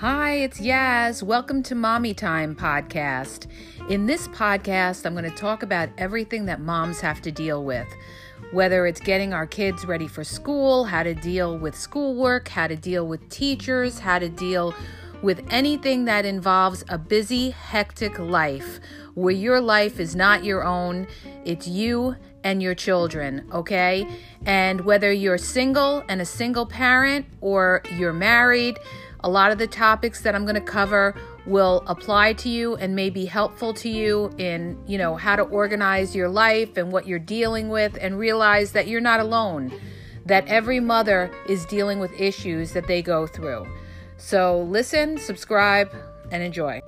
Hi, it's Yaz. Welcome to Mommy Time podcast. In this podcast, I'm going to talk about everything that moms have to deal with. Whether it's getting our kids ready for school, how to deal with schoolwork, how to deal with teachers, how to deal with anything that involves a busy, hectic life where your life is not your own, it's you and your children, okay? And whether you're single and a single parent or you're married, a lot of the topics that I'm going to cover will apply to you and may be helpful to you in, you know, how to organize your life and what you're dealing with and realize that you're not alone. That every mother is dealing with issues that they go through. So listen, subscribe, and enjoy.